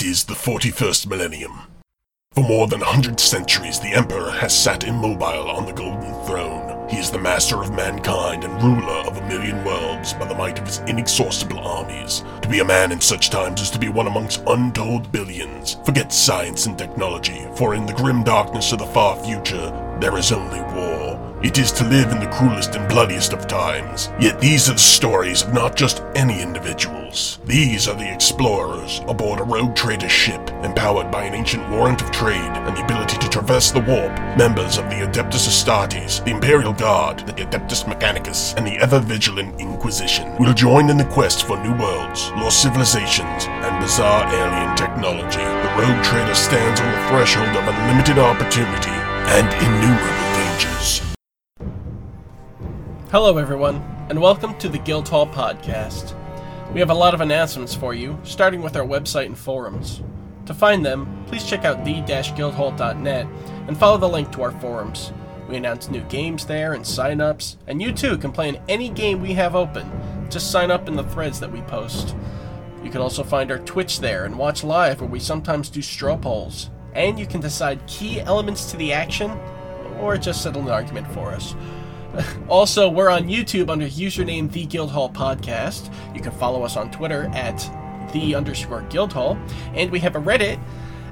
It is the 41st millennium. For more than a hundred centuries, the Emperor has sat immobile on the Golden Throne. He is the master of mankind and ruler of a million worlds by the might of his inexhaustible armies. To be a man in such times is to be one amongst untold billions. Forget science and technology, for in the grim darkness of the far future, there is only war. It is to live in the cruelest and bloodiest of times. Yet these are the stories of not just any individuals. These are the explorers aboard a rogue trader ship, empowered by an ancient warrant of trade and the ability to traverse the warp. Members of the Adeptus Astartes, the Imperial Guard, the Adeptus Mechanicus, and the ever-vigilant Inquisition will join in the quest for new worlds, lost civilizations, and bizarre alien technology. The rogue trader stands on the threshold of unlimited opportunity and innumerable dangers. Hello, everyone, and welcome to the Guildhall Podcast. We have a lot of announcements for you, starting with our website and forums. To find them, please check out the-guildhall.net and follow the link to our forums. We announce new games there and sign-ups, and you too can play in any game we have open. Just sign up in the threads that we post. You can also find our Twitch there and watch live where we sometimes do straw polls. And you can decide key elements to the action, or just settle an argument for us. Also, we're on YouTube under username The Guildhall Podcast. You can follow us on Twitter at The underscore Guildhall. And we have a Reddit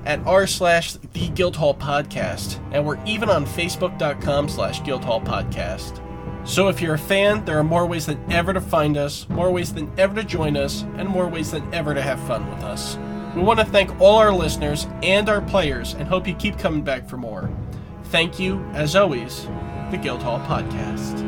at r slash The Guildhall Podcast. And we're even on Facebook.com slash Guildhall Podcast. So if you're a fan, there are more ways than ever to find us, more ways than ever to join us, and more ways than ever to have fun with us. We want to thank all our listeners and our players and hope you keep coming back for more. Thank you, as always, the Guildhall Podcast.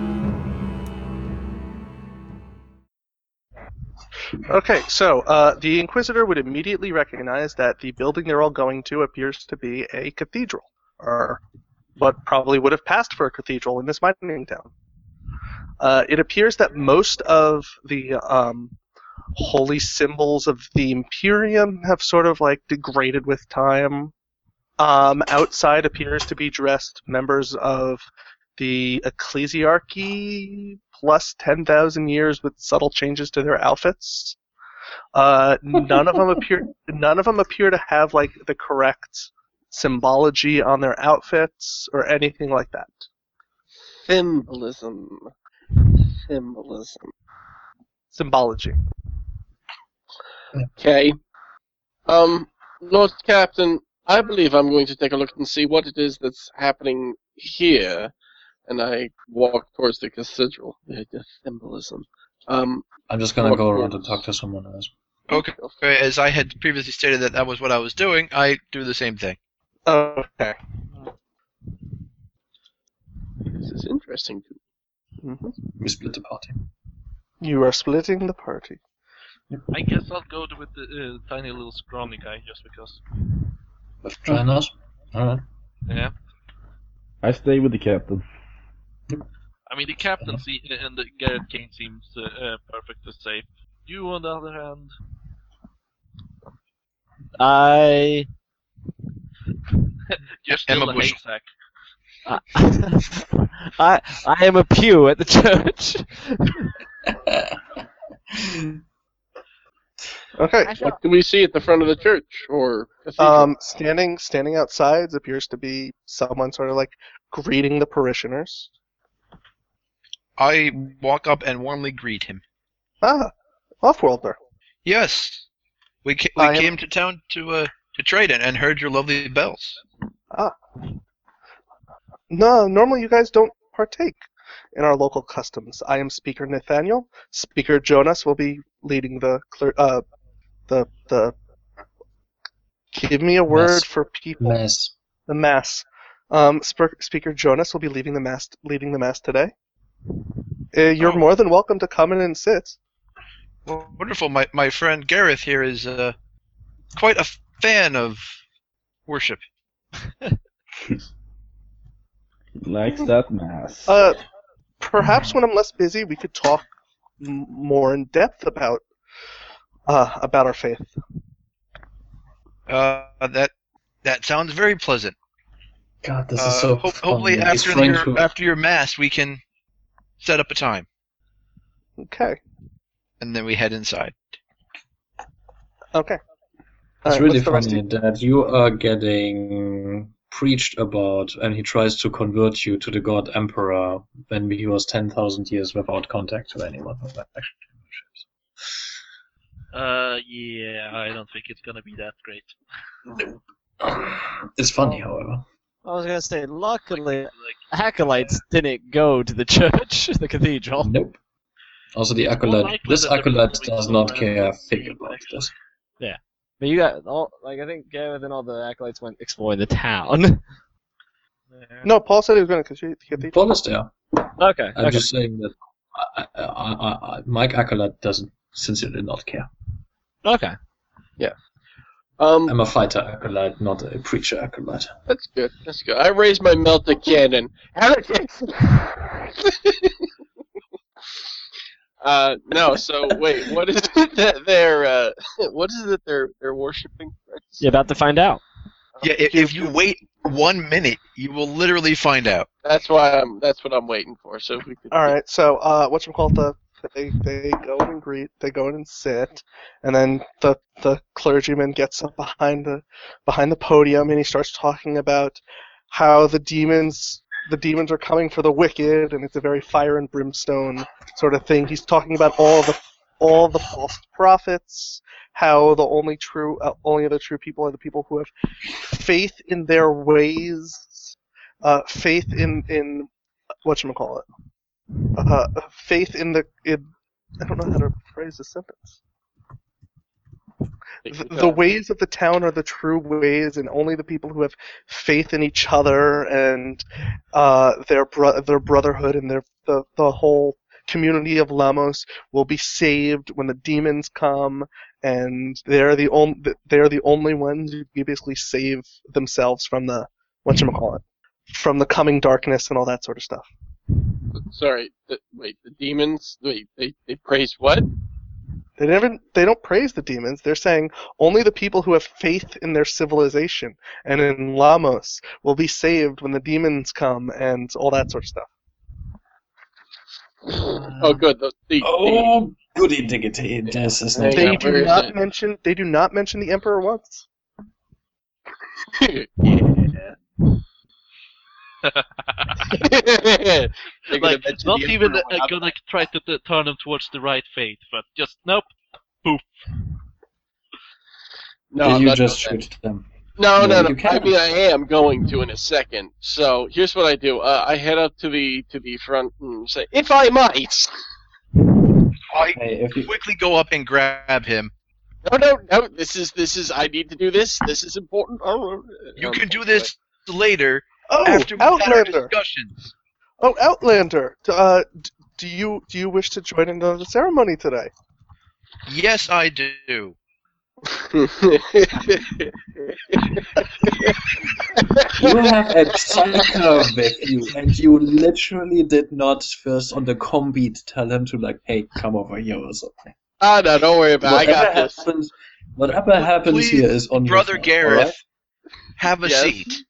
Okay, so uh, the Inquisitor would immediately recognize that the building they're all going to appears to be a cathedral, or what probably would have passed for a cathedral in this mining town. Uh, it appears that most of the um, holy symbols of the Imperium have sort of like degraded with time. Um, outside appears to be dressed members of the ecclesiarchy plus 10,000 years with subtle changes to their outfits. Uh, none of them appear none of them appear to have like the correct symbology on their outfits or anything like that. Symbolism. Symbolism. Symbology. Okay. Um, Lord Captain, I believe I'm going to take a look and see what it is that's happening here. And I walk towards the cathedral. The the symbolism. Um, I'm just gonna go around was- and talk to someone else. Okay, okay, as I had previously stated that that was what I was doing, I do the same thing. Okay. this is interesting. hmm We split the party. You are splitting the party. I guess I'll go with the uh, tiny little scrawny guy just because. Left join us. Alright. Yeah. I stay with the captain. I mean, the captaincy and the Gareth Kane seems uh, uh, perfectly safe. You, on the other hand, I you're still Emma a Bush. haystack. I I am a pew at the church. Okay. What do we see at the front of the church or? Um, standing standing outside appears to be someone sort of like greeting the parishioners. I walk up and warmly greet him. Ah, Offworlder. Yes, we ca- we I am- came to town to uh to trade and, and heard your lovely bells. Ah. No, normally you guys don't partake in our local customs. I am Speaker Nathaniel. Speaker Jonas will be leading the clear, uh, the the. Give me a word Mass. for people. Mass. The mass. Um, Sp- Speaker Jonas will be leading the mass, leading the mass today. Uh, you're Oh. more than welcome to come in and sit. Well, wonderful. My my friend Gareth here is uh quite a fan of worship. Likes that mass. Uh, perhaps when I'm less busy, we could talk m- more in depth about uh, about our faith. Uh, that that sounds very pleasant. God, this Uh, is so ho- fun. hopefully These after your who- after your mass we can set up a time Okay. and then we head inside. Okay. It's Alright, really what's the rest funny that you are getting preached about, and he tries to convert you to the god emperor when he was 10,000 years without contact to anyone of that actually. Uh, yeah, I don't think it's gonna be that great. It's funny, however. I was gonna say, luckily, Like, acolytes didn't go to the church, the cathedral. Nope. Also, the acolyte. This acolyte does not care a fig about actually. this. But you got all like I think Gareth and all the acolytes went exploring the town. No, Paul said he was going to cathedral. Paul is there. okay. I'm okay. just saying that I, I, I, I, Mike Acolyte doesn't sincerely not care. Okay. Yeah. Um, I'm a fighter acolyte, not a preacher acolyte. that's good. That's good. I raised my melted cannon. Heretics! uh, no. So wait, what is it that they're uh, what is it that they're they're worshiping? You're about to find out. Yeah, if, if you wait one minute, you will literally find out. That's why I'm. That's what I'm waiting for. So if we could. All right, so uh, what you call the they they go in and greet, they go in and sit, and then the the clergyman gets up behind the behind the podium and he starts talking about how the demons the demons are coming for the wicked and it's a very fire and brimstone sort of thing. He's talking about all the all the false prophets, how the only true uh, only other true people are the people who have faith in their ways, uh, faith in in what you call it uh, faith in the in, I don't know how to phrase this sentence. The, the ways of the town are the true ways, and only the people who have faith in each other and uh, their bro- their brotherhood and their the the whole community of Lamos will be saved when the demons come, and they're the only they're the only ones who basically save themselves from the what you call it from the coming darkness and all that sort of stuff. Sorry. The, wait. The demons. Wait. They they praise what? They never they don't praise the demons. They're saying only the people who have faith in their civilization and in Lamos will be saved when the demons come and all that sort of stuff. Oh, good. The, the, Oh, goody diggity. This is They They Yeah, do not it? mention they do not mention the emperor once. yeah. They're like, not the even uh, gonna try to t- turn them towards the right faith, but just nope. Poof. No, Did I'm you not just doing that. shoot them? No, No, no, no. I mean, I am going to in a second. So here's what I do. Uh, I head up to the to the front and say, "If I might." I Hey, you, quickly go up and grab him. No, no, no. This is this is. I need to do this. This is important. Oh, You um, can do this later Oh, after we've had our Outlander! discussions. Oh, Outlander! Uh, do you do you wish to join in the ceremony today? Yes, I do. you have a psycho with you, and you literally did not first on the combeat tell him to like, hey, come over here or something. Ah, no, don't worry about it. I Whatever got this. happens, whatever happens Please, here is on Brother your fault, Gareth, alright? have a Yes. seat.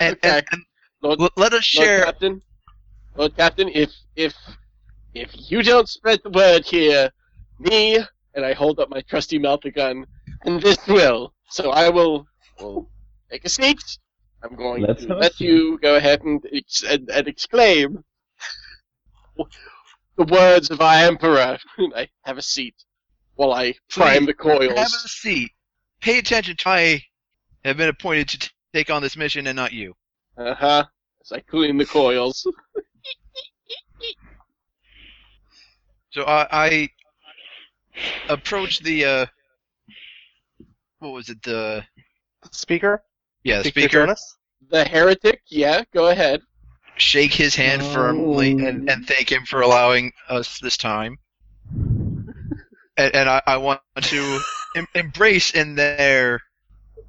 And, Okay. and, and Lord, l- let us share. Lord share. Captain, Lord Captain, if if if you don't spread the word here, me and I hold up my trusty melta gun, and this will. So I will will take a seat. I'm going Let's to let seat. you go ahead and, ex- and, and exclaim the words of our emperor. I have a seat while I prime the coils. Have a seat. Pay attention. to I have been appointed to t- take on this mission, and not you. Uh huh. As I clean the coils. So I, I approach the. Uh, what was it? The Speaker? yeah, Speaker speaker. The heretic. Yeah, go ahead. Shake his hand firmly and, and thank him for allowing us this time. And, and I, I want to em- embrace in their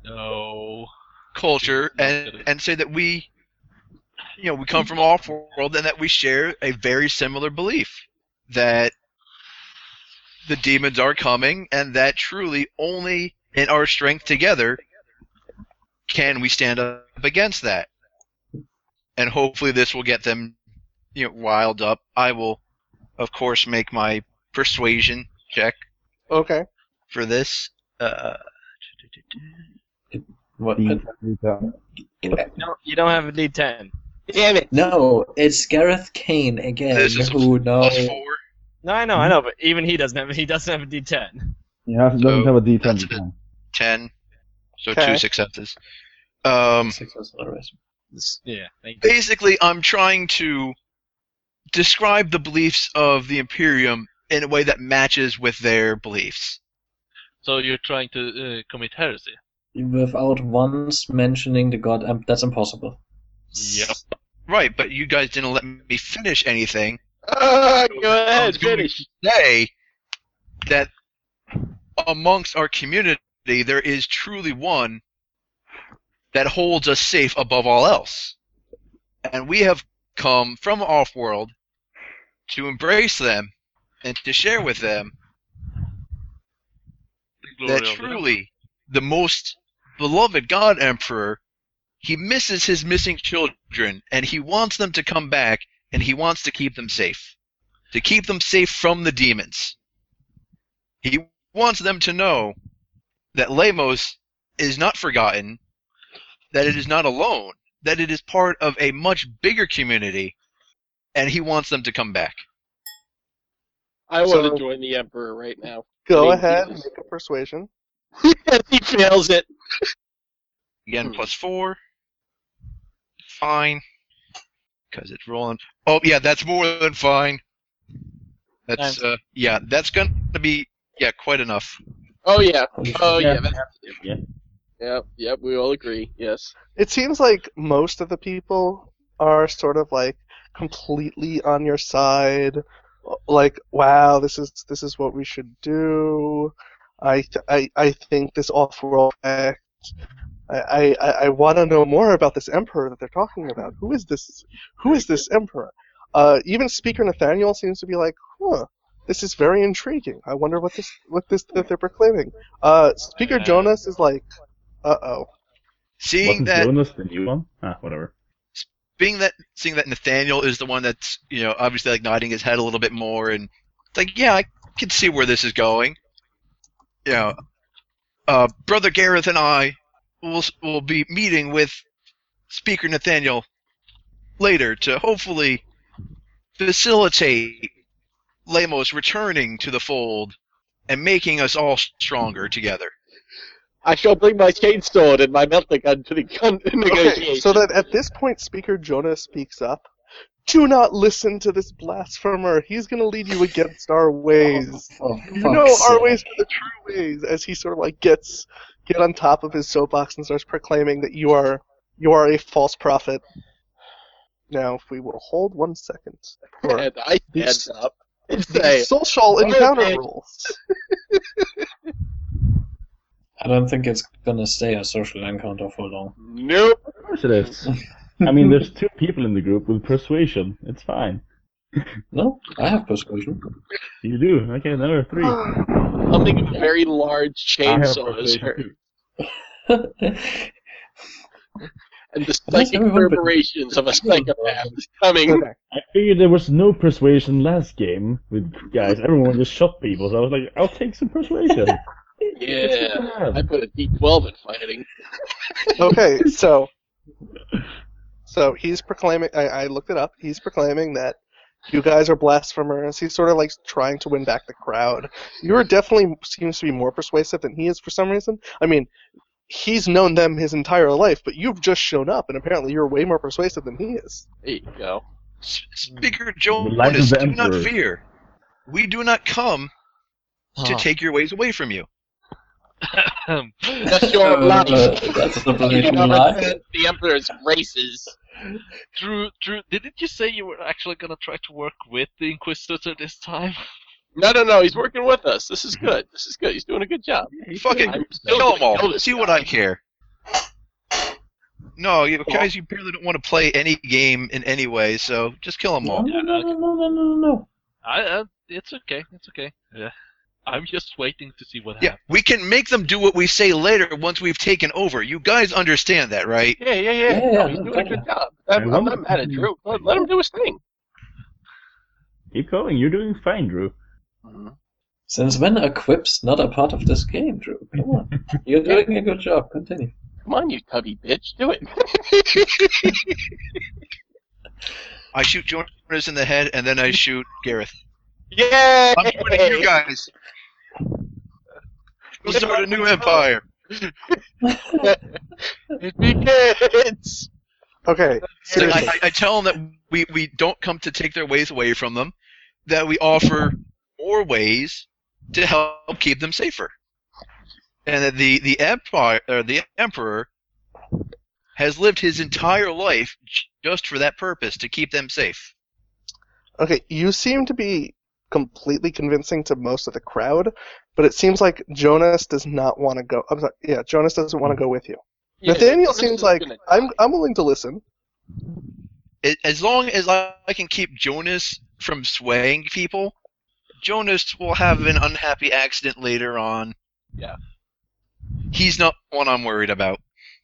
No. Culture and, and say that we, you know, we come from off world and that we share a very similar belief that the demons are coming and that truly only in our strength together can we stand up against that. And hopefully this will get them, you know, riled up. I will, of course, make my persuasion check. Okay. for this. Uh, What? D10, uh, D10. No, you don't have a D10. Damn it! No, it's Gareth Kane again, This is who now. plus four. No, I know, I know, but even he doesn't have he doesn't have a D10. He has, doesn't So, have a D10. that's D10. Ten. So Okay. two successes. Um, Successful arrest. This- yeah, thank you. basically, I'm trying to describe the beliefs of the Imperium in a way that matches with their beliefs. So you're trying to uh, commit heresy. Without once mentioning the god, um, that's impossible. Yep. Right, but you guys didn't let me finish anything. Ah, go I ahead, was going finish. to say that amongst our community, there is truly one that holds us safe above all else. And we have come from off-world to embrace them and to share with them that glory of the truly the most beloved God Emperor, he misses his missing children and he wants them to come back and he wants to keep them safe. To keep them safe from the demons. He wants them to know that Lemos is not forgotten, that it is not alone, that it is part of a much bigger community, and he wants them to come back. I want So- to join the Emperor right now. Go Thank ahead, Jesus. make a persuasion. He fails it. Again, Hmm. plus four. Fine. Because it's rolling. Oh, yeah, that's more than fine. That's, uh, yeah, that's gonna be, yeah, quite enough. Oh yeah. Oh yeah. Yeah. That has to do. Yeah. Yep. Yep. We all agree. Yes. It seems like most of the people are sort of like completely on your side. Like, wow, this is this is what we should do. I th- I I think this off-world act. I I, I- I want to know more about this emperor that they're talking about. Who is this? Who is this emperor? Uh, even Speaker Nathaniel seems to be like, huh. This is very intriguing. I wonder what this what this that they're proclaiming. Uh, Speaker Jonas is like, uh oh. Seeing Wasn't that, Jonas the new one? Ah, whatever. being that, seeing that Nathaniel is the one that's, you know, obviously like nodding his head a little bit more, and it's like, yeah, I can see where this is going. You know, uh, brother Gareth and I will will be meeting with Speaker Nathaniel later to hopefully facilitate Lemos returning to the fold and making us all stronger together. I shall bring my chainsword and my melta gun to the gun negotiation. Okay, so that at this point, Speaker Jonas speaks up. Do not listen to this blasphemer. He's going to lead you against our ways. For oh, oh, You fuck's know our ways are the true ways. As he sort of like gets get on top of his soapbox and starts proclaiming that you are you are a false prophet. Now, if we will hold one second for and I These- stand up and the say, social encounter Okay. rules. I don't think it's gonna stay a social encounter for long. "Nope." Of course it is. I mean, there's two people in the group with persuasion. It's fine. No, I have persuasion. You do. Okay, then there are three. Something with a very large chainsaw is persuasion heard, too. and the Yes, psychic everyone- reverberations of a psychopath is coming. I figured there was no persuasion last game with guys. Everyone just shot people, so I was like, I'll take some persuasion. Yeah, I put a D12 in fighting. okay, so so he's proclaiming. I, I looked it up. He's proclaiming that you guys are blasphemers. He's sort of like trying to win back the crowd. You are definitely seems to be more persuasive than he is for some reason. I mean, he's known them his entire life, but you've just shown up, and apparently you're way more persuasive than he is. There you go. Speaker light Jonas, do not fear. We do not come to Ah. take your ways away from you. That's your Uh, life. that's a You lie. the Emperor's graces. Drew, Drew, didn't you say you were actually gonna try to work with the Inquisitor this time? No, no, no. He's working with us. This is good. This is good. He's doing a good job. Fucking kill them all. See what I care. No, you guys, you barely don't want to play any game in any way, so just kill them all. no, no, no, no, no, no, no. I, uh, it's okay, it's okay. Yeah, I'm just waiting to see what Yeah, happens. Yeah, we can make them do what we say later once we've taken over. You guys understand that, right? Yeah, yeah, yeah. Yeah, no, yeah, he's doing a good job. I'm, I'm not mad at Drew. Let, let him do his thing. Keep going. You're doing fine, Drew. Mm-hmm. Since when are quips not a part of this game, Drew? Come on. You're doing a good job. Continue. Come on, you tubby bitch, do it. I shoot Jonas in the head, and then I shoot Gareth. Yeah, I'm joining you guys. We'll start a new empire. It begins. Okay, So seriously. I, I, I tell them that we, we don't come to take their ways away from them, that we offer more ways to help keep them safer, and that the the empire or the emperor has lived his entire life just for that purpose to keep them safe. Okay, you seem to be completely convincing to most of the crowd, but it seems like Jonas does not want to go. I'm sorry, yeah, Jonas doesn't want to go with you. Yeah, Nathaniel Jonas seems like gonna I'm. I'm willing to listen. It, as long as I, I can keep Jonas from swaying people, Jonas will have an unhappy accident later on. Yeah. He's not one I'm worried about.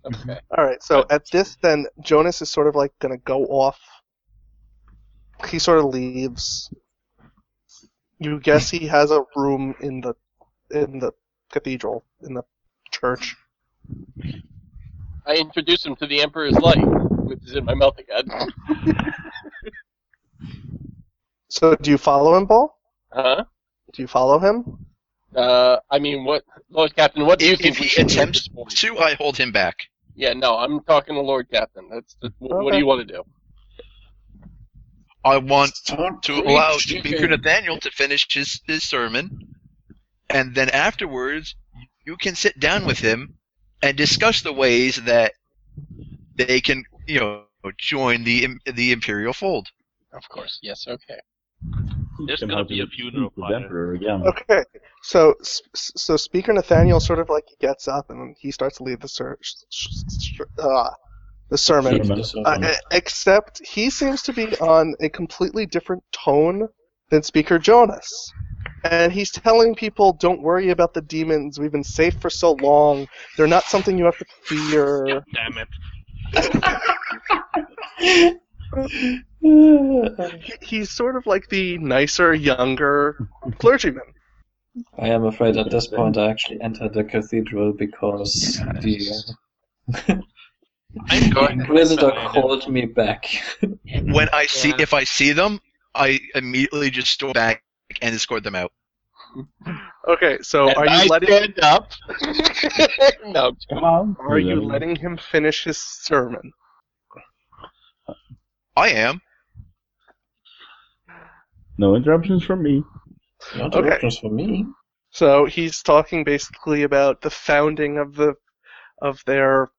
Okay. All right, so at this, then Jonas is sort of like gonna go off. He sort of leaves. You guess he has a room in the in the cathedral in the church. I introduce him to the Emperor's light, which is in my mouth again. So do you follow him, Paul? Huh? Do you follow him? Uh, I mean, what, Lord Captain? What do you If, think if he should do at attempts to, I hold him back. Yeah, no, I'm talking to Lord Captain. That's the, wh- what do you want to do? I want to allow. Speaker Nathaniel to finish his, his sermon, and then afterwards, you can sit down with him and discuss the ways that they can, you know, join the the imperial fold. Of course, yes, okay. There's Somehow gonna be a funeral defeat the. Emperor again. Okay, so s- s- so Speaker Nathaniel sort of like gets up and he starts to lead the ser- uh, the sermon. Sermon. Uh, except he seems to be on a completely different tone than Speaker Jonas. And he's telling people, don't worry about the demons. We've been safe for so long. They're not something you have to fear. God damn it. He- He's sort of like the nicer, younger clergyman. I am afraid at this point I actually entered the cathedral because the I'm uh, going Inquisitor called me back. When I see Yeah. if I see them, I immediately just storm back and escort them out. Okay, so And are you I letting stand up. no, Come on. are you letting him finish his sermon? I am. No interruptions from me. Not Okay. interruptions for me. So he's talking basically about the founding of the of their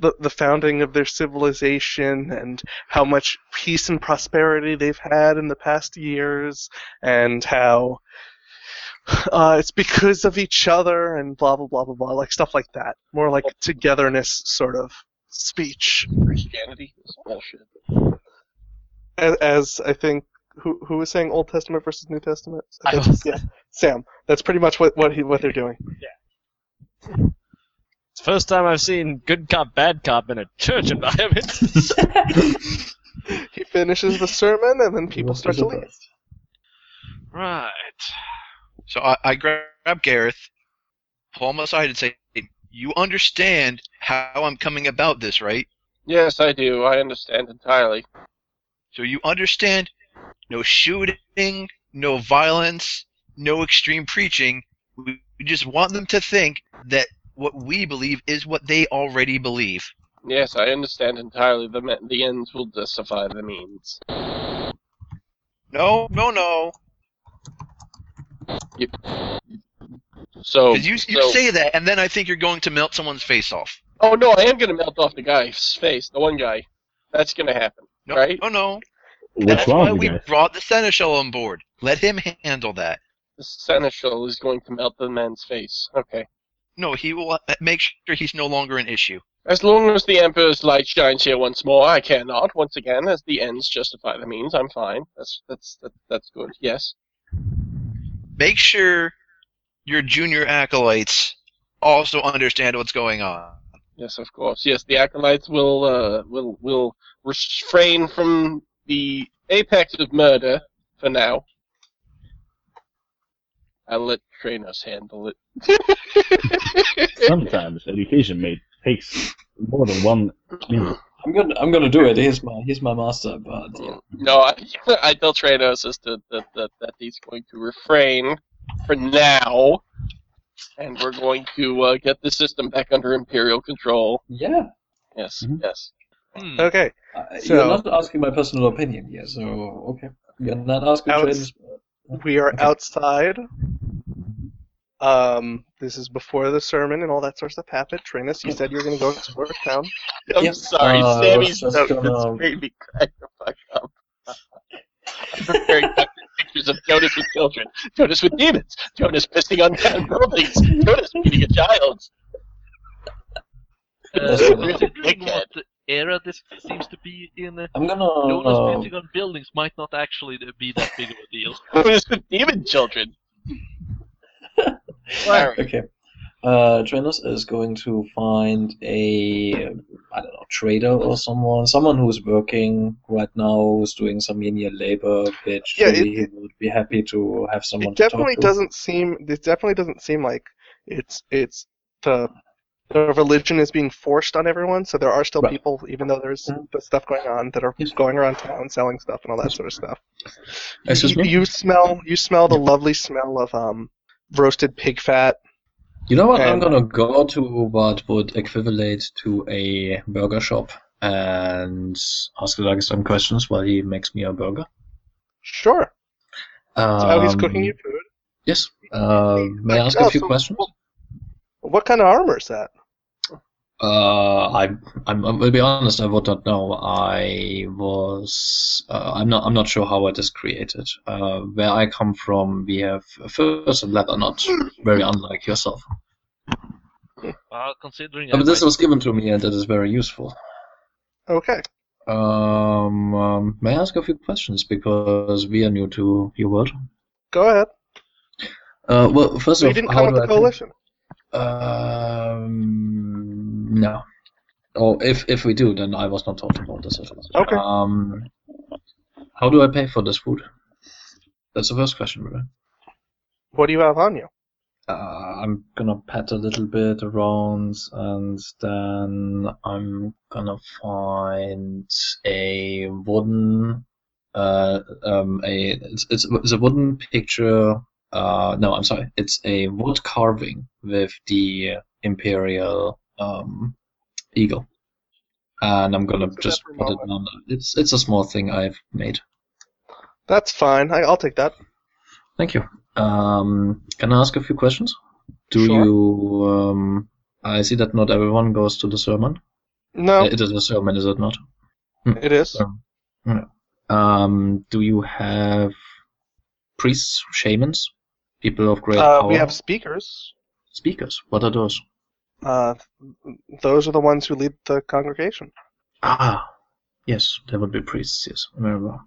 the, the founding of their civilization and how much peace and prosperity they've had in the past years and how uh, it's because of each other and blah blah blah blah blah like stuff like that. More like togetherness sort of speech. Christianity is bullshit. as, as I think who who was saying Old Testament versus New Testament? I yeah Sam. That's pretty much what what he, what they're doing. It's the first time I've seen good cop, bad cop in a church environment. he finishes the sermon and then people start to leave. Right. So I, I grab Gareth, pull him aside, and say, "You understand how I'm coming about this, right? Yes, I do. I understand entirely. So you understand no shooting, no violence, no extreme preaching. We we just want them to think that what we believe is what they already believe. Yes, I understand entirely. The me- the ends will justify the means. No, no, no. So, Because you, you so- say that, and then I think you're going to melt someone's face off. oh no, I am gonna melt off the guy's face. The one guy. That's gonna happen. No, Right. no, no. What's That's why wrong, we guys? brought the seneschal on board. Let him handle that. The seneschal is going to melt the man's face. Okay. No, he will uh, make sure he's no longer an issue. As long as the Emperor's light shines here once more, I care not. Once again, as the ends justify the means, I'm fine. That's that's that, that's good. Yes. Make sure your junior acolytes also understand what's going on. Yes, of course. Yes, the acolytes will uh, will will refrain from the apex of murder for now. I let Tranos handle it. Sometimes education may takes more than one minute. I'm gonna I'm gonna do it. He's my he's my master, but yeah. No, I, I tell Tranos as to, that, that, that he's going to refrain for now, and we're going to uh, get the system back under Imperial control. Yeah. Yes, Mhm. yes. Hmm. Okay. Uh, So- you're not asking my personal opinion here, so okay. You're not asking Outs- Travis. We are Okay. outside. Um, this is before the sermon and all that sort of stuff happened. Trainus, you said you were going to go explore town. I'm Yeah, sorry, uh, I was Sammy's just note gonna- just made me crack the fuck up. I'm preparing pictures of Jonas with children, Jonas with demons, Jonas pissing on down buildings, Jonas beating a child. Uh, That's what- considering what era this seems to be in, I'm gonna. Jonas uh, pissing on buildings might not actually be that big of a deal. Jonas with demon children. Sorry. Okay. Uh, Trainus is going to find a, I don't know, trader or someone, someone who's working right now, who's doing some menial labor, which Yeah, really it- he would be happy to have someone It to definitely talk to. doesn't seem. It definitely doesn't seem like it's it's the the religion is being forced on everyone. So there are still Right. people, even though there's Mhm. the stuff going on, that are Yes. going around town selling stuff and all that sort of stuff. Excuse you, me? you smell you smell the lovely smell of um roasted pig fat. You know what? I'm gonna go to what would equivalent to a burger shop and ask the guy some questions while he makes me a burger. Sure. That's how he's Um, cooking you food. Yes. Uh, may I ask Oh, a few so- questions? What kind of armor is that? Uh, I, I'm, I will be honest. I would not know. I was. Uh, I'm not. I'm not sure how it is created. Uh, where I come from, we have first and leather, not very unlike yourself. Uh, considering but I this might- was given to me, and it is very useful. Okay. Um, um, may I ask a few questions because we are new to your world? Go ahead. Uh, well, first So you off, didn't come do with I the coalition. Um, no. Or if if we do, then I was not told about this at all. Okay. Um, how do I pay for this food? That's the first question, really. What do you have on you? Uh, I'm gonna pat a little bit around, and then I'm gonna find a wooden, uh, um, a it's it's, it's a wooden picture. Uh, no, I'm sorry, it's a wood carving with the imperial um eagle, and I'm gonna just put it on. It's it's a small thing I've made. That's fine. I, I'll take that. Thank you. Um, can I ask a few questions? Do Sure. you? Um, I see that not everyone goes to the sermon. No, It is a sermon, is it not? it is. Um. Um, do you have priests, shamans, people of great Uh, power? we have speakers. speakers. What are those? Uh, those are the ones who lead the congregation. Ah, yes, there would be priests. Yes, remember.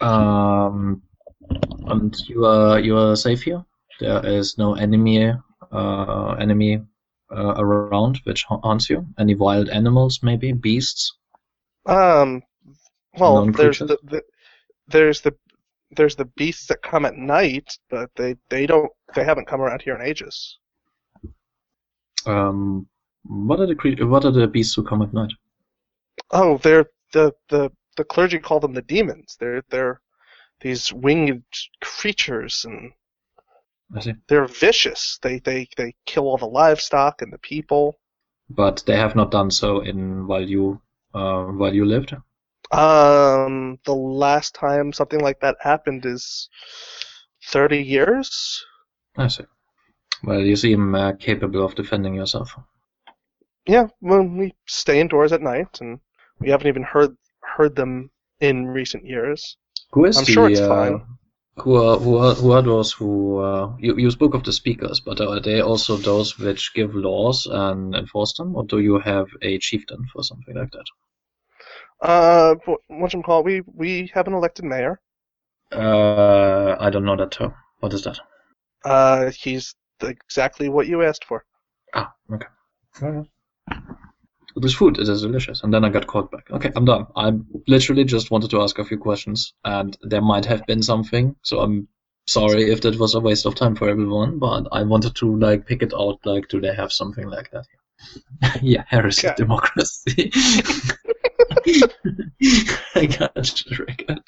Um, and you are you are safe here. There is no enemy uh, enemy uh, around which haunts you. Any wild animals, maybe beasts. Um, well, Known there's the, the there's the there's the beasts that come at night, but they they don't they haven't come around here in ages. Um, what are the cre- what are the beasts who come at night? Oh, they're the the the clergy call them the demons. They're they're these winged creatures, and I see. they're vicious. They they they kill all the livestock and the people. But they have not done so in while you uh, while you lived. Um, the last time something like that happened is thirty years. I see. Well, you seem uh, capable of defending yourself. Yeah, well, we stay indoors at night, and we haven't even heard heard them in recent years. Who is I'm the, sure it's uh, fine. Who are, who are who are those who uh, you you spoke of the speakers, but are they also those which give laws and enforce them, or do you have a chieftain for something like that? Uh, what you call we we have an elected mayor. Uh, I don't know that term. What is that? Uh, he's exactly what you asked for. Ah, okay. It was food. It is delicious. And then I got called back. Okay, I'm done. I literally just wanted to ask a few questions, and there might have been something, so I'm sorry if that was a waste of time for everyone, but I wanted to like pick it out. Like, do they have something like that? yeah, heresy, Okay. democracy. I got record.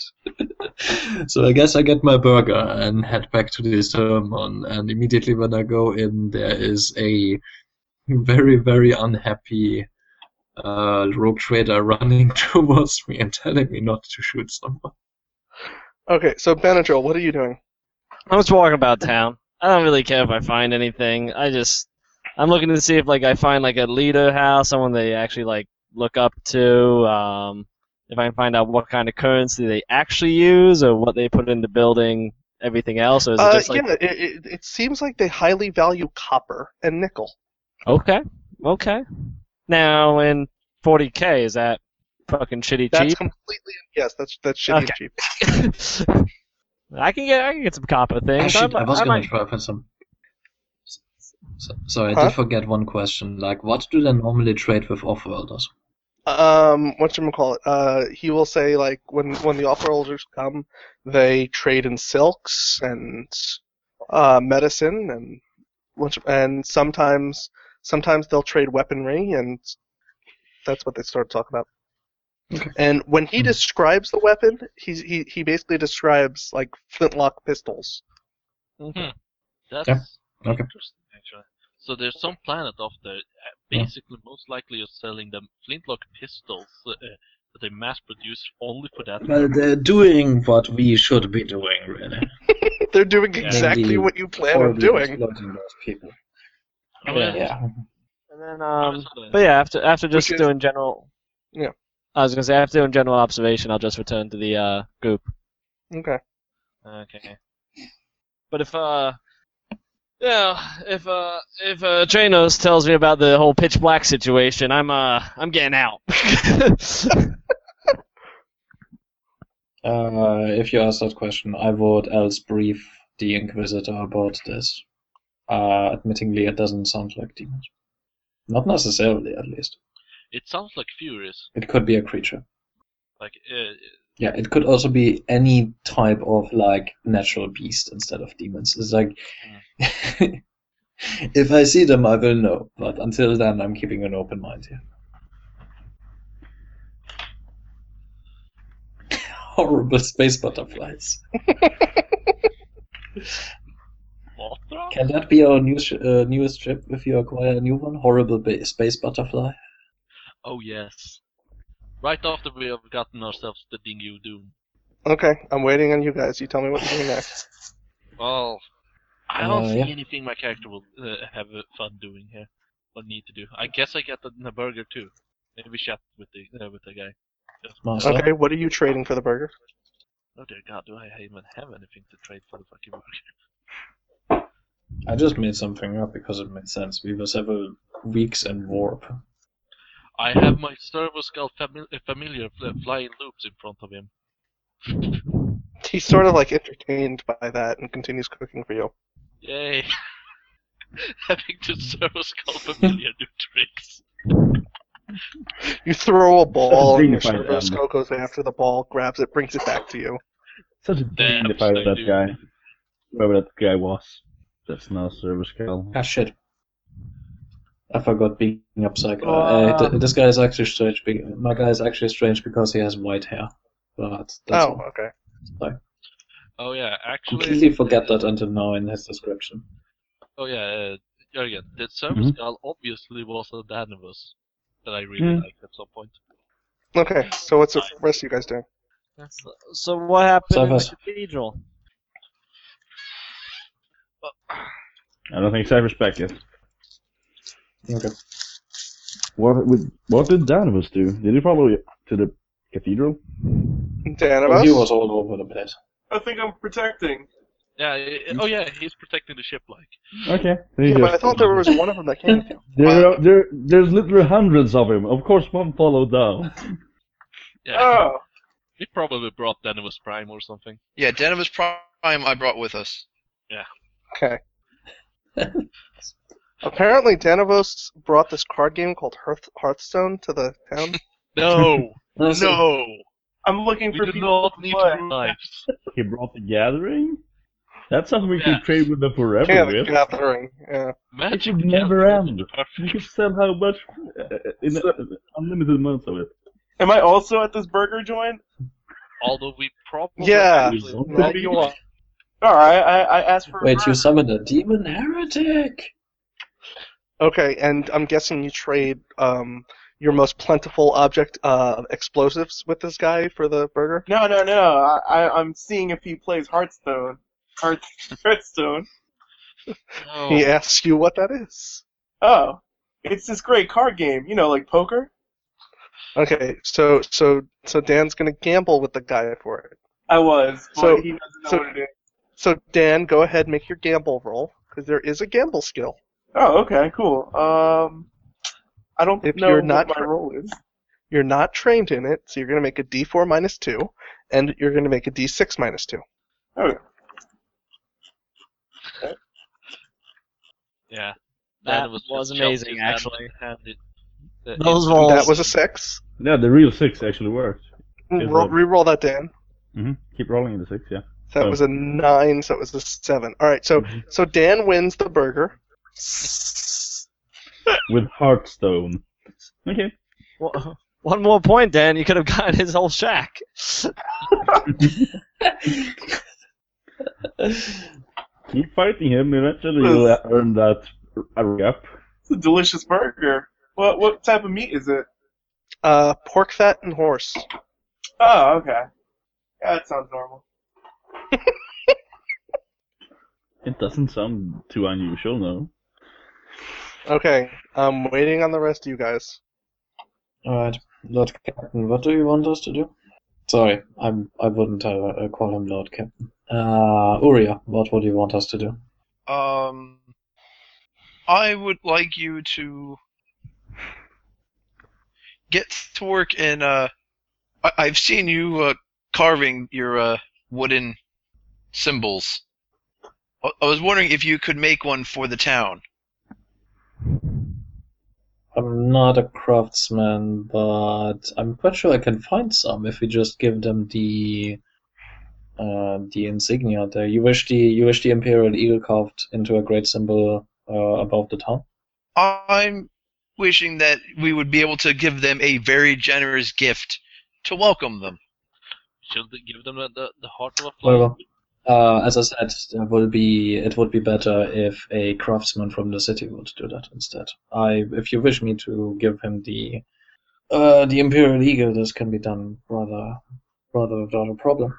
so I guess I get my burger and head back to the sermon. And immediately when I go in, there is a very, very unhappy uh, rogue trader running towards me and telling me not to shoot someone. Okay, so Benadryl, what are you doing? I'm just walking about town. I don't really care if I find anything. I just I'm looking to see if like I find like a leader house, someone they actually like look up to. Um, if I can find out what kind of currency they actually use or what they put into building everything else, or is it Uh, just like yeah, it, it, it seems like they highly value copper and nickel. okay, okay? Now in 40k, is that fucking shitty That's cheap? That's completely yes. That's that's shitty Okay. cheap. I can get I can get some copper things. Actually, I, I was I gonna might- try for some. So, sorry, I Huh? did forget one question. Like, what do they normally trade with off-worlders? Um, what you call it? Uh, he will say like when when the off-worlders come, they trade in silks and uh, medicine and which and sometimes sometimes they'll trade weaponry and that's what they start to talk about. And when he Mhm. describes the weapon, he's, he he basically describes like flintlock pistols. That's Yeah, okay. interesting, actually. So there's some planet off there, uh, Yeah. basically most likely is selling them flintlock pistols uh, that they mass produce only for that. Well, they're doing what we should be doing, really. They're doing exactly Maybe what you plan on doing. exploiting those people. I mean, Yeah. And then um, but yeah, after after just is- doing general. Yeah. I was gonna say after doing general observation, I'll just return to the uh group. Okay. Okay. But if uh, yeah, if uh, if uh, Tranos tells me about the whole pitch black situation, I'm uh, I'm getting out. Uh, if you ask that question, I would else brief the Inquisitor about this. Uh, admittingly, it doesn't sound like demons. Not necessarily, at least. It sounds like Furious. It could be a creature. Like, uh, Yeah, it could also be any type of like natural beast instead of demons. It's like if I see them, I will know. But until then, I'm keeping an open mind here. Horrible space butterflies. Can that be our new sh- uh, newest ship if you acquire a new one? Horrible ba- space butterfly. Oh, yes. Right after we have gotten ourselves the Dingu Doom. Okay, I'm waiting on you guys. You tell me what to do next. Well, I don't Uh, see yeah. anything my character will uh, have uh, fun doing here. Or need to do. I guess I get the, the burger too. Maybe chat with the uh, with the guy. Master. Okay, what are you trading for the burger? Oh dear God, do I even have anything to trade for the fucking burger? I just made something up because it made sense. We were several weeks in warp. I have my servo skull fami- uh, familiar fl- flying loops in front of him. He's sort of like entertained by that and continues cooking for you. Yay! Having the servo skull familiar new tricks. You throw a ball and your Dignified servo skull goes after the ball, grabs it, brings it back to you. Such a Damn, dignified so that dude. guy. Whoever that guy was. That's now Servo Skull. Ah, shit. I forgot being up psycho. Uh. Uh, th- this guy is actually strange. be- My guy is actually strange because he has white hair. But that's Oh, okay. Oh yeah, actually. completely forget that until now in his description. Oh yeah, uh, Jörgen, the servo Mhm. skull obviously was a Danivus that I really Hmm. liked at some point. Okay, so what's the rest of you guys doing? So, so what happened in the cathedral? I don't think Cypher's back yet. Okay. What would what did Danivus do? Did he follow you to the cathedral? Well, he was all over the place. I think I'm protecting. Yeah. i- oh yeah, he's protecting the ship like. Okay. Yeah, but I thought there was one of them that came. There, are, there, there's literally hundreds of him. Of course, one followed down. Yeah. Oh, He probably brought Danivus Prime or something. Yeah, Denvis Prime I brought with us. Yeah. Okay. Apparently, Danavos brought this card game called Hearth- Hearthstone to the town. No, no. I'm looking We do not need to lives. He brought the gathering. That's something we Yeah. could trade with them forever Yeah, the with. gathering. Yeah. It Magic should never be end. perfect. You can sell how much uh, in So- unlimited amounts of it. Am I also at this burger joint? Although we probably Yeah. actually Don't Now be- you are. All right, I, I asked for. a Wait, you summoned a demon heretic? Okay, and I'm guessing you trade um, your most plentiful object uh, explosives with this guy for the burger. No, no, no. I, I, I'm seeing if he plays Hearthstone. Hearth, Hearthstone. Oh, He asks you what that is. Oh, it's this great card game. You know, like poker. Okay, so so so Dan's gonna gamble with the guy for it. I was, but So- he doesn't know so- what it is. So Dan, go ahead, make your gamble roll because there is a gamble skill. Oh, okay, cool. Um, I don't If know you're what not my tra- role is. You're not trained in it, so you're gonna make a D4 minus two, and you're gonna make a D6 minus two. Okay. yeah. That Dan was just amazing, jumped his hand actually. handed the- Those rolls. That was a six. Yeah, the real six actually worked. Is Roll, it- re-roll that, Dan. Mm-hmm. Keep rolling the six, yeah. So that Oh. was a nine, so it was a seven. All right, so Mhm. so Dan wins the burger. With Hearthstone. Okay. Well, One more point, Dan. You could have gotten his whole shack. Keep fighting him. Eventually, you'll earn that up. It's a delicious burger. What what type of meat is it? Uh, pork fat and horse. Oh, okay. Yeah, that sounds normal. It doesn't sound too unusual, no. Okay, I'm waiting on the rest of you guys. Alright, Lord Captain, what do you want us to do? Sorry, I'm, I wouldn't uh, uh, call him Lord Captain. Uh, Uria, what would you want us to do? Um, I would like you to get to work in. Uh, I- I've seen you uh, carving your uh, wooden symbols. I-, I was wondering if you could make one for the town. I'm not a craftsman, but I'm quite sure I can find some if we just give them the uh, the insignia there. You wish the you wish the imperial eagle carved into a great symbol uh, above the town. I'm wishing that we would be able to give them a very generous gift to welcome them. Should they give them the, the, the heart of a fly? Well, uh, as I said, it will be it would be better if a craftsman from the city would do that instead. I, if you wish me to give him the uh, the imperial eagle, this can be done rather rather without a problem.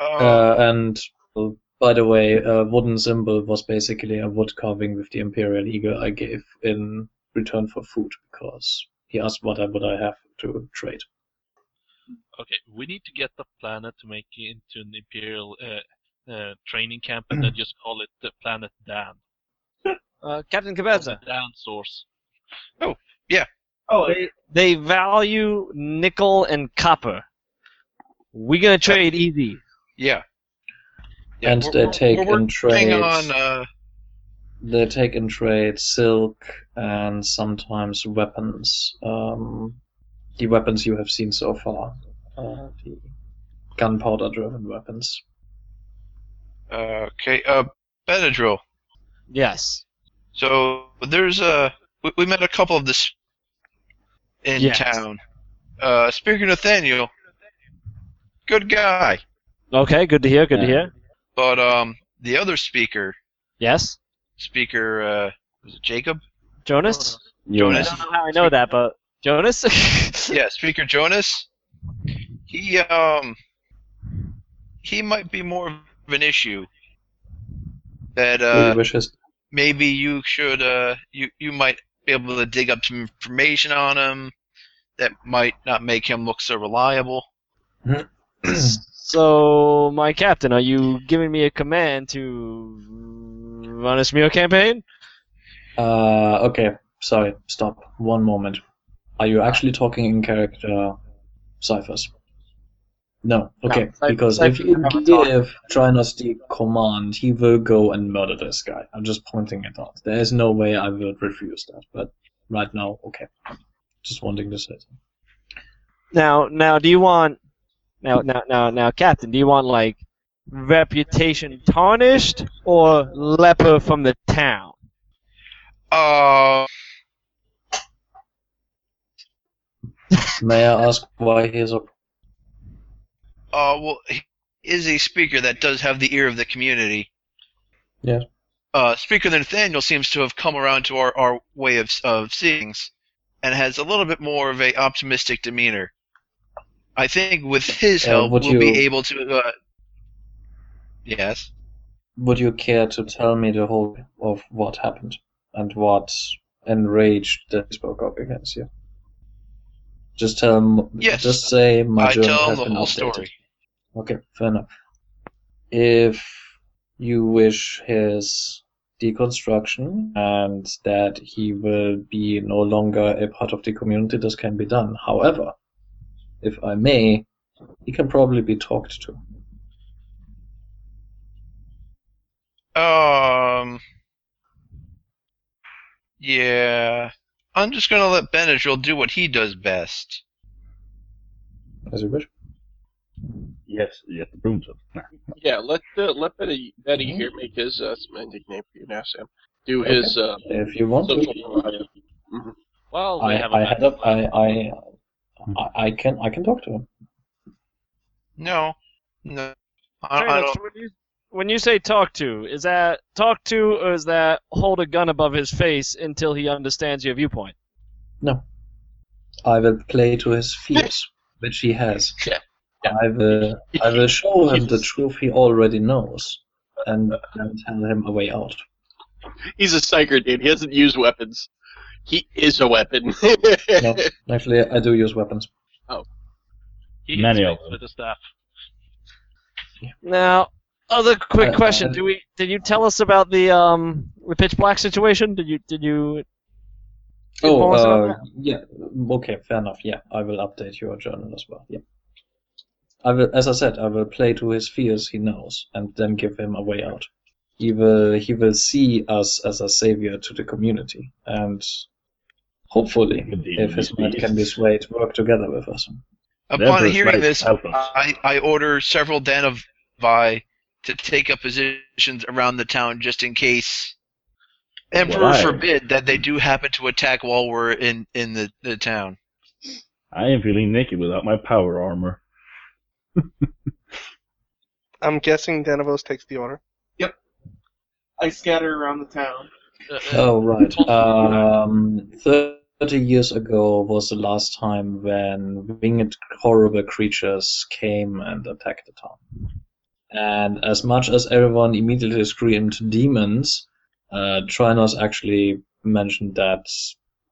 Uh, and uh, by the way, a wooden symbol was basically a wood carving with the imperial eagle I gave in return for food because he asked what I would I have to trade. Okay, we need to get the planet to make it into an imperial uh, uh, training camp and then just call it the planet Dan. Uh, Captain The Cabeza. Dan source. Oh, They, they value nickel and copper. We're gonna trade easy. Yeah. Yeah, And we're- they we're- take we're in working trade. on uh, They take in trade silk and sometimes weapons. Um, the weapons you have seen so far, uh, the gunpowder-driven weapons. Okay, uh, Benadryl. Yes. So there's a we, we met a couple of this in Yes. town. Uh, Speaker Nathaniel, good guy, Okay, good to hear. Good to hear. but um, the other speaker, Yes. speaker, uh, was it Jacob? Jonas. Jonas. I don't know how I know that, but Jonas. Yeah, Speaker Jonas. He um, he might be more of an issue. That uh, you wish his maybe you should uh, you you might be able to dig up some information on him that might not make him look so reliable. so, my captain, are you giving me a command to run a smear campaign? Uh, okay, sorry, stop. One moment. Are you actually talking in character, Cyphers? No, okay, Cy- because if Cypher you never give Trinos the command, he will go and murder this guy. I'm just pointing it out. There is no way I would refuse that, but right now, okay. Just wanting to say so. Now, now, do you want now, now, now, now, Captain? Do you want like reputation tarnished or leper from the town? Uh, May I ask why he is a uh, well, he is a speaker that does have the ear of the community. Yeah. Uh, Speaker Nathaniel seems to have come around to our, our way of of seeing things, and has a little bit more of a optimistic demeanor. I think with his Uh, help, we'll be able to. Uh, yes. Would you care to tell me the whole of what happened and what enraged that he spoke up against you? Just tell him. Yes. Just say my I journal tell has the been whole updated. story. Okay, fair enough. If you wish his deconstruction and that he will be no longer a part of the community, this can be done. However, if I may, he can probably be talked to. Um. Yeah. I'm just gonna let Benadryl do what he does best. As you wish. Yes, yes, the broomstick. Nah. Yeah, let uh, let Betty Betty Mm-hmm. here make his uh, semantic name for you now, Sam. Do his uh, If you want social to. media. Well, I, we have I a had up. I, I, I, I can, I can talk to him. No. No. I, I don't. when, you, when you say talk to, is that talk to or is that hold a gun above his face until he understands your viewpoint? No. I will play to his fears, which he has. Yeah. I will, I will show him the truth he already knows, and then tell him a way out. He's a psyker, dude. He doesn't use weapons. He is a weapon. No, actually, I do use weapons. Oh. He Many of them. with the staff. Now, other quick Uh, question: uh, Do we did you tell us about the um the pitch black situation? Did you did you? Oh, Inform us about uh, yeah. Okay, fair enough. Yeah, I will update your journal as well. Yeah. I will, as I said, I will play to his fears he knows, and then give him a way out. He will, he will see us as a savior to the community, and hopefully, Indeed, if his mind can be swayed, work together with us. Upon hearing this. I, I order several Danavi to take up positions around the town just in case. Emperor Why? forbid that they do happen to attack while we're in, in the, the town. I am feeling naked without my power armor. I'm guessing Denevos takes the order. Yep. I scatter around the town. Uh, uh, Oh, right. Um, 30 years ago was the last time when winged horrible creatures came and attacked the town. And as much as everyone immediately screamed demons, uh, Trinos actually mentioned that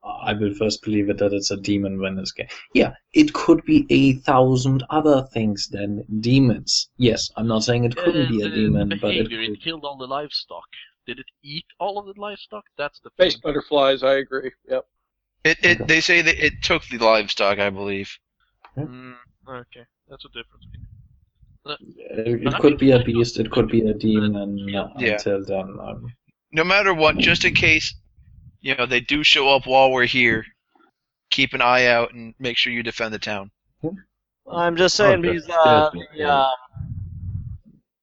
I will first believe it that it's a demon when it's game. Yeah, it could be a thousand other things than demons. Yes, I'm not saying it couldn't be a uh, the demon, but it behavior, could. it killed all the livestock. Did it eat all of the livestock? That's the Space thing. butterflies. I agree. Yep. It, it Okay. they say that it took the livestock, I believe. Mm, okay, that's a difference. It, it could be a beast, it could be a demon. uh, Yeah. Until then, um, No matter what, just in case, you know, they do show up while we're here, keep an eye out and make sure you defend the town. I'm just saying Okay. because uh, Yes, the, uh,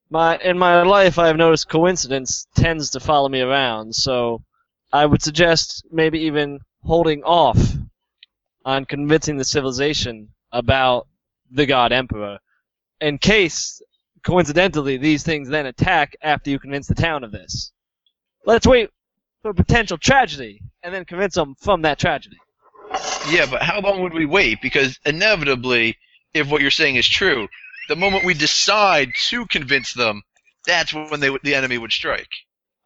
my in my life I've noticed coincidence tends to follow me around. So I would suggest maybe even holding off on convincing the civilization about the God Emperor, in case coincidentally these things then attack after you convince the town of this. Let's wait for a potential tragedy and then convince them from that tragedy. Yeah, but how long would we wait? Because inevitably, if what you're saying is true, the moment we decide to convince them, that's when they the enemy would strike.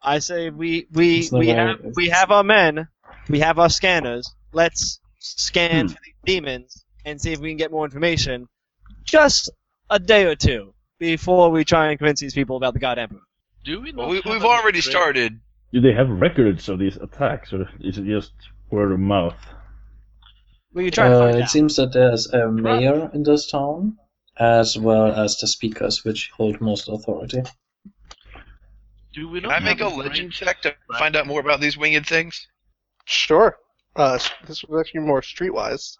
I say we we It's we have we have our men, we have our scanners. Let's scan Hmm. for these demons and see if we can get more information. Just a day or two before we try and convince these people about the God Emperor. Do we? Well, we have we've already tra- started. Do they have records of these attacks, or is it just word of mouth? We can try to uh, find it out. seems that there's a mayor in this town, as well as the speakers, which hold most authority. Do we Can I make a legend check to find out more about these winged things? Sure. Uh, this was actually more streetwise.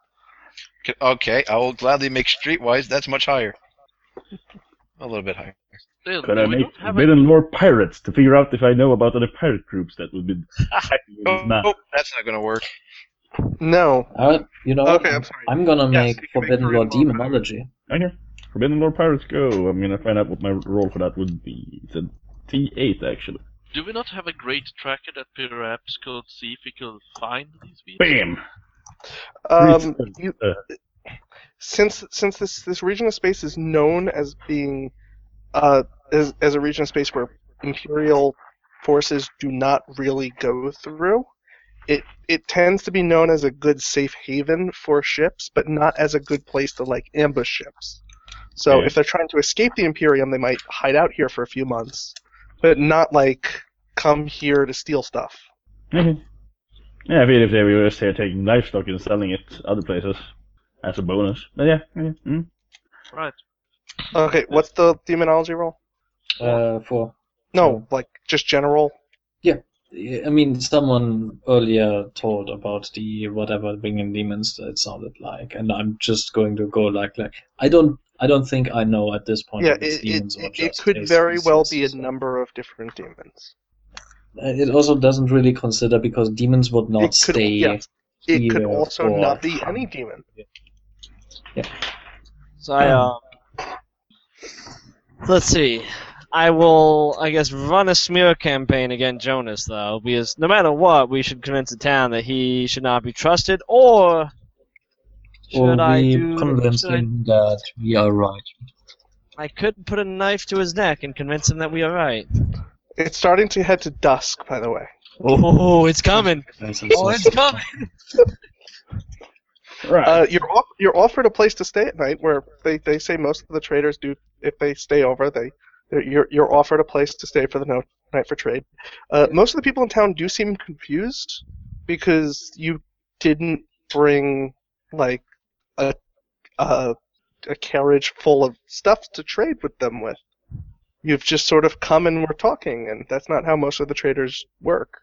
Okay, I will gladly make streetwise. That's much higher. A little bit higher. Still, Could I we make a Forbidden Lore pirates to figure out if I know about other pirate groups that would be attacking Oh, this oh, that's not gonna work. No. Uh, you know, Okay, I'm sorry. I'm gonna Yes, make you make Forbidden Lore Forbidden Lore Demonology. Okay. Forbidden Lore pirates go. I'm gonna find out what my role for that would be. It's a T8 actually. Do we not have a great tracker that perhaps could see if we could find these people? Bam. Um, you, Uh, since since this this region of space is known as being uh as, as a region of space where imperial forces do not really go through it it tends to be known as a good safe haven for ships but not as a good place to like ambush ships so Yeah. if they're trying to escape the imperium they might hide out here for a few months but not like come here to steal stuff Okay. Yeah, I feel if they were just here taking livestock and selling it other places as a bonus. But yeah, yeah. Mm. Right. okay what's the demonology roll Uh, for no like just general Yeah, I mean, someone earlier told about the whatever bringing demons it sounded like, and I'm just going to go like like I don't I don't think I know at this point Yeah, if it's it, it, or it, it could very well be a so- number of different demons. Uh, It also doesn't really consider because demons would not It could- stay. yes. It could here also not be any demon. So I um, let's see. I will, I guess, run a smear campaign against Jonas, though, because no matter what, we should convince the town that he should not be trusted, or should Or I do? convince should I- him that we are right. I could put a knife to his neck and convince him that we are right. It's starting to head to dusk, by the way. Oh, it's coming! Oh, it's coming! Right. Uh, you're off, you're offered a place to stay at night, where they, they say most of the traders do. If they stay over, they they're- you're you're offered a place to stay for the no, night for trade. Uh, most of the people in town do seem confused because you didn't bring like a a a carriage full of stuff to trade with them with. You've just sort of come and we're talking, and that's not how most of the traders work.